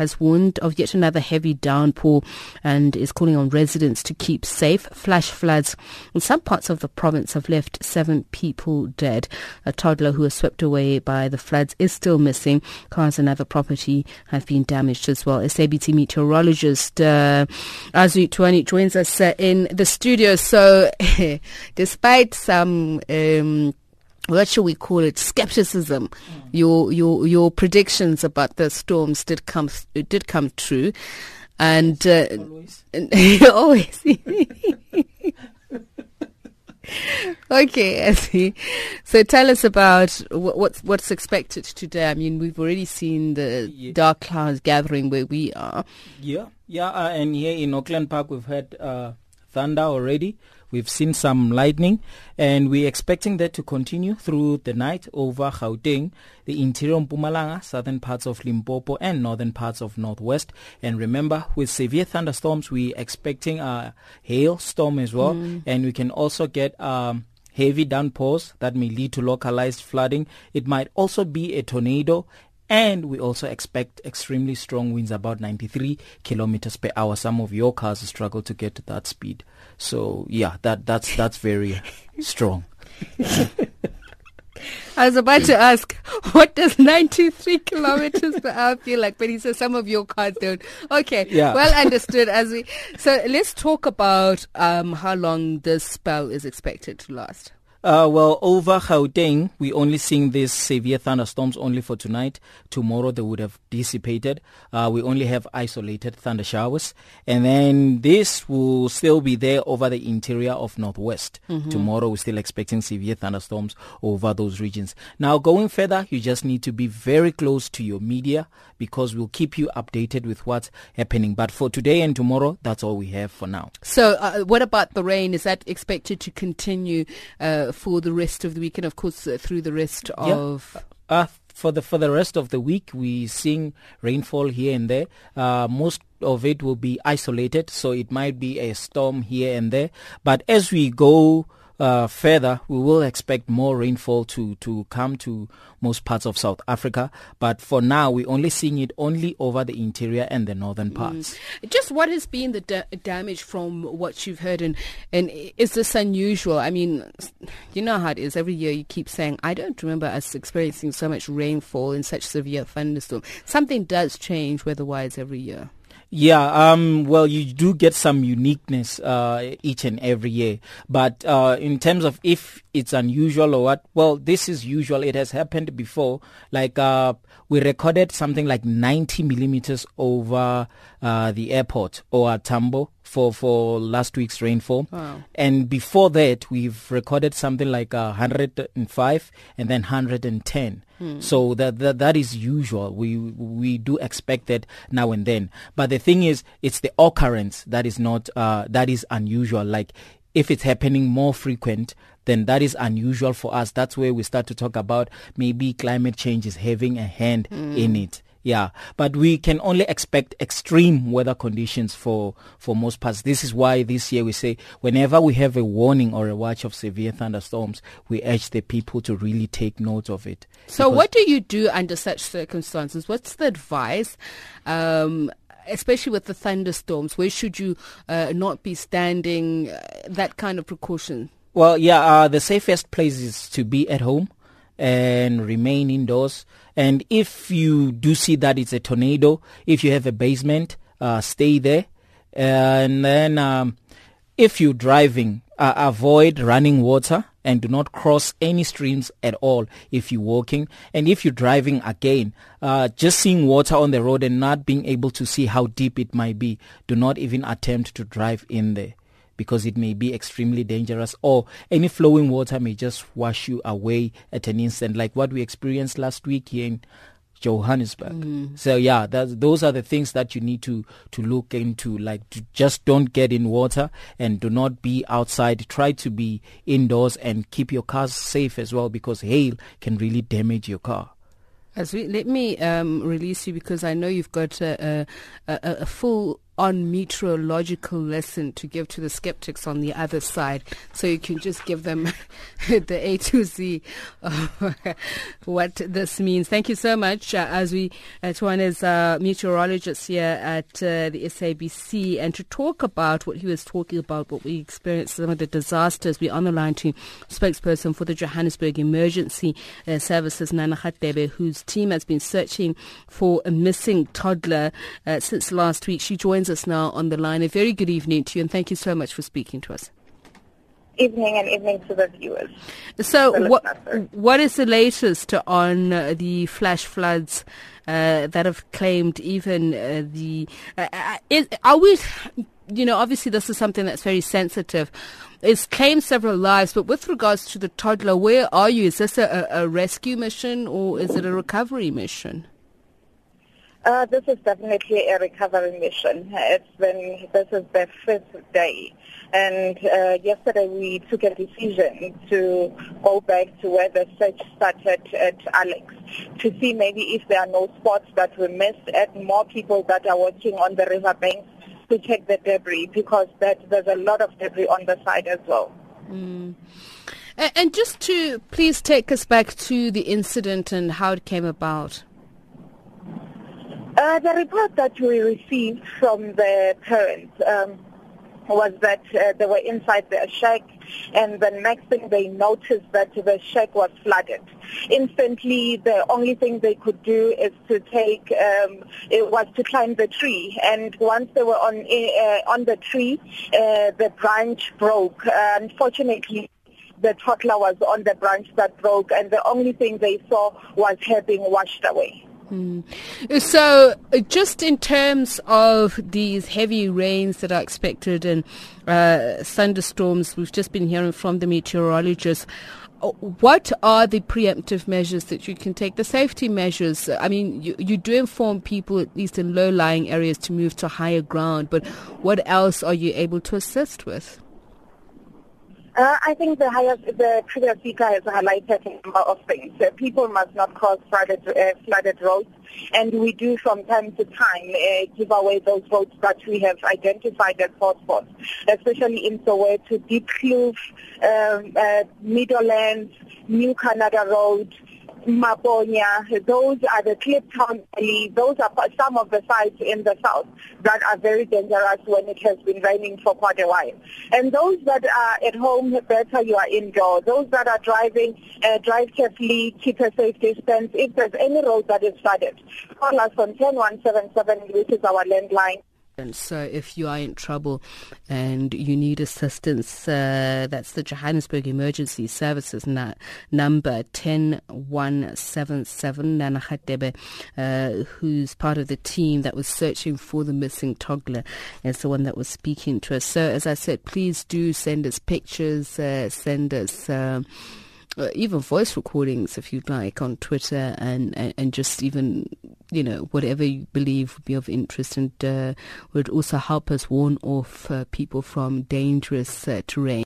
has warned of yet another heavy downpour and is calling on residents to keep safe. Flash floods in some parts of the province have left seven people dead. A toddler who was swept away by the floods is still missing. Cars and other property have been damaged as well. SABC meteorologist uh, Azu Twani joins us uh, in the studio. So, despite some um, what should we call it? Skepticism. Mm. your your your predictions about the storms did come did come true. And uh, always, always. okay so tell us about what's what's expected today. I mean we've already seen the yeah. dark clouds gathering where we are. Yeah yeah uh, and here in auckland park we've had uh, thunder already We've seen some lightning and we're expecting that to continue through the night over Gauteng, the interior Mpumalanga, southern parts of Limpopo and northern parts of Northwest. And remember, with severe thunderstorms, we're expecting a hailstorm as well. Mm. And we can also get um, heavy downpours that may lead to localized flooding. It might also be a tornado and we also expect extremely strong winds about 93 kilometers per hour. Some of your cars struggle to get to that speed. So yeah, that that's that's very strong. I was about to ask, what does 93 kilometers per hour feel like? But he says some of your cars don't. Okay, yeah. well understood. As we so let's talk about um, how long this spell is expected to last. Uh, well, over Gauteng, we only seeing these severe thunderstorms only for tonight. Tomorrow they would have dissipated. Uh, we only have isolated thunder showers. And then this will still be there over the interior of Northwest. Mm-hmm. Tomorrow we're still expecting severe thunderstorms over those regions. Now going further, you just need to be very close to your media because we'll keep you updated with what's happening. But for today and tomorrow, that's all we have for now. So uh, what about the rain? Is that expected to continue? Uh, for the rest of the week and of course uh, through the rest yeah. of uh, for the for the rest of the week we seeing rainfall here and there uh, most of it will be isolated so it might be a storm here and there but as we go uh, further, we will expect more rainfall to, to come to most parts of South Africa. But for now, we're only seeing it only over the interior and the northern mm. parts. Mm. Just what has been the da- damage from what you've heard? And, and is this unusual? I mean, you know how it is. Every year you keep saying, I don't remember us experiencing so much rainfall in such severe thunderstorm. Something does change weather-wise every year. Yeah, um, well, you do get some uniqueness uh, each and every year. But uh, in terms of if it's unusual or what, well, this is usual. It has happened before. Like uh, we recorded something like 90 millimeters over uh, the airport OR Tambo for, for last week's rainfall. Wow. And before that, we've recorded something like uh, 105 and then 110. Hmm. So that, that that is usual. We we do expect that now and then. But the thing is, it's the occurrence that is not uh, that is unusual. Like if it's happening more frequent, then that is unusual for us. That's where we start to talk about maybe climate change is having a hand mm. in it. Yeah, but we can only expect extreme weather conditions for, for most parts. This is why this year we say whenever we have a warning or a watch of severe thunderstorms, we urge the people to really take note of it. So what do you do under such circumstances? What's the advice? Um, especially with the thunderstorms, where should you uh, not be standing? Uh, that kind of precaution. Well, yeah, uh, the safest place is to be at home and remain indoors. And if you do see that it's a tornado, if you have a basement, uh, stay there. And then um, if you're driving, uh, avoid running water and do not cross any streams at all if you're walking. And if you're driving again, uh, just seeing water on the road and not being able to see how deep it might be, do not even attempt to drive in there because it may be extremely dangerous or any flowing water may just wash you away at an instant like what we experienced last week here in Johannesburg. Mm. So yeah, those are the things that you need to to look into. Like, to just don't get in water and do not be outside. Try to be indoors and keep your cars safe as well because hail can really damage your car. As we, let me um, release you because I know you've got a, a, a, a full on meteorological lesson to give to the skeptics on the other side. So you can just give them the A to Z of what this means. Thank you so much. Uh, Azu, uh, is a meteorologist here at uh, the SABC and to talk about what he was talking about, what we experienced, some of the disasters. We're on the line to spokesperson for the Johannesburg Emergency uh, Services, Nana Radebe, whose team has been searching for a missing toddler uh, since last week. She joins us now on the line. A very good evening to you and thank you so much for speaking to us evening and evening to the viewers. So, what what is the latest on uh, the flash floods uh, that have claimed even uh, the? Uh, uh, is, are we? You know, obviously, this is something that's very sensitive. It's claimed several lives, but with regards to the toddler, where are you? Is this a, a rescue mission or is it a recovery mission? Uh, this is definitely a recovery mission. It's been this is the fifth day, and uh, yesterday we took a decision to go back to where the search started at Alex to see maybe if there are no spots that we missed, and more people that are working on the riverbanks to check the debris because that there's a lot of debris on the side as well. Mm. And just to please take us back to the incident and how it came about. Uh, the report that we received from the parents um, was that uh, they were inside their shack and the next thing they noticed that the shack was flooded. Instantly, the only thing they could do is to take, um, it was to climb the tree. And once they were on, uh, on the tree, uh, the branch broke. Uh, unfortunately, the toddler was on the branch that broke and the only thing they saw was her being washed away. Mm. So, uh, just in terms of these heavy rains that are expected and uh, thunderstorms, we've just been hearing from the meteorologists. Uh, what are the preemptive measures that you can take? The safety measures. I mean, you, you do inform people, at least in low-lying areas, to move to higher ground. But what else are you able to assist with? Uh, I think the highest, the previous speaker has highlighted a number of things. Uh, people must not cross flooded, uh, flooded roads, and we do from time to time uh, give away those roads that we have identified as hotspots, especially in Soweto, Diepkloof, um, uh, Meadowlands, New Canada Road, Maponya, those are the Kliptown Valley, those are some of the sites in the south that are very dangerous when it has been raining for quite a while. And those that are at home, better you are indoors. Those that are driving, uh, drive carefully, keep a safe distance. If there's any road that is flooded, call us on 10177, which is our landline. So if you are in trouble and you need assistance, uh, that's the Johannesburg Emergency Services na- number 10177. Nana Radebe, uh, who's part of the team that was searching for the missing toddler, is the one that was speaking to us. So as I said, please do send us pictures, uh, send us... Um, uh, even voice recordings if you'd like on Twitter and, and, and, just even, you know, whatever you believe would be of interest and uh, would also help us warn off uh, people from dangerous uh, terrain.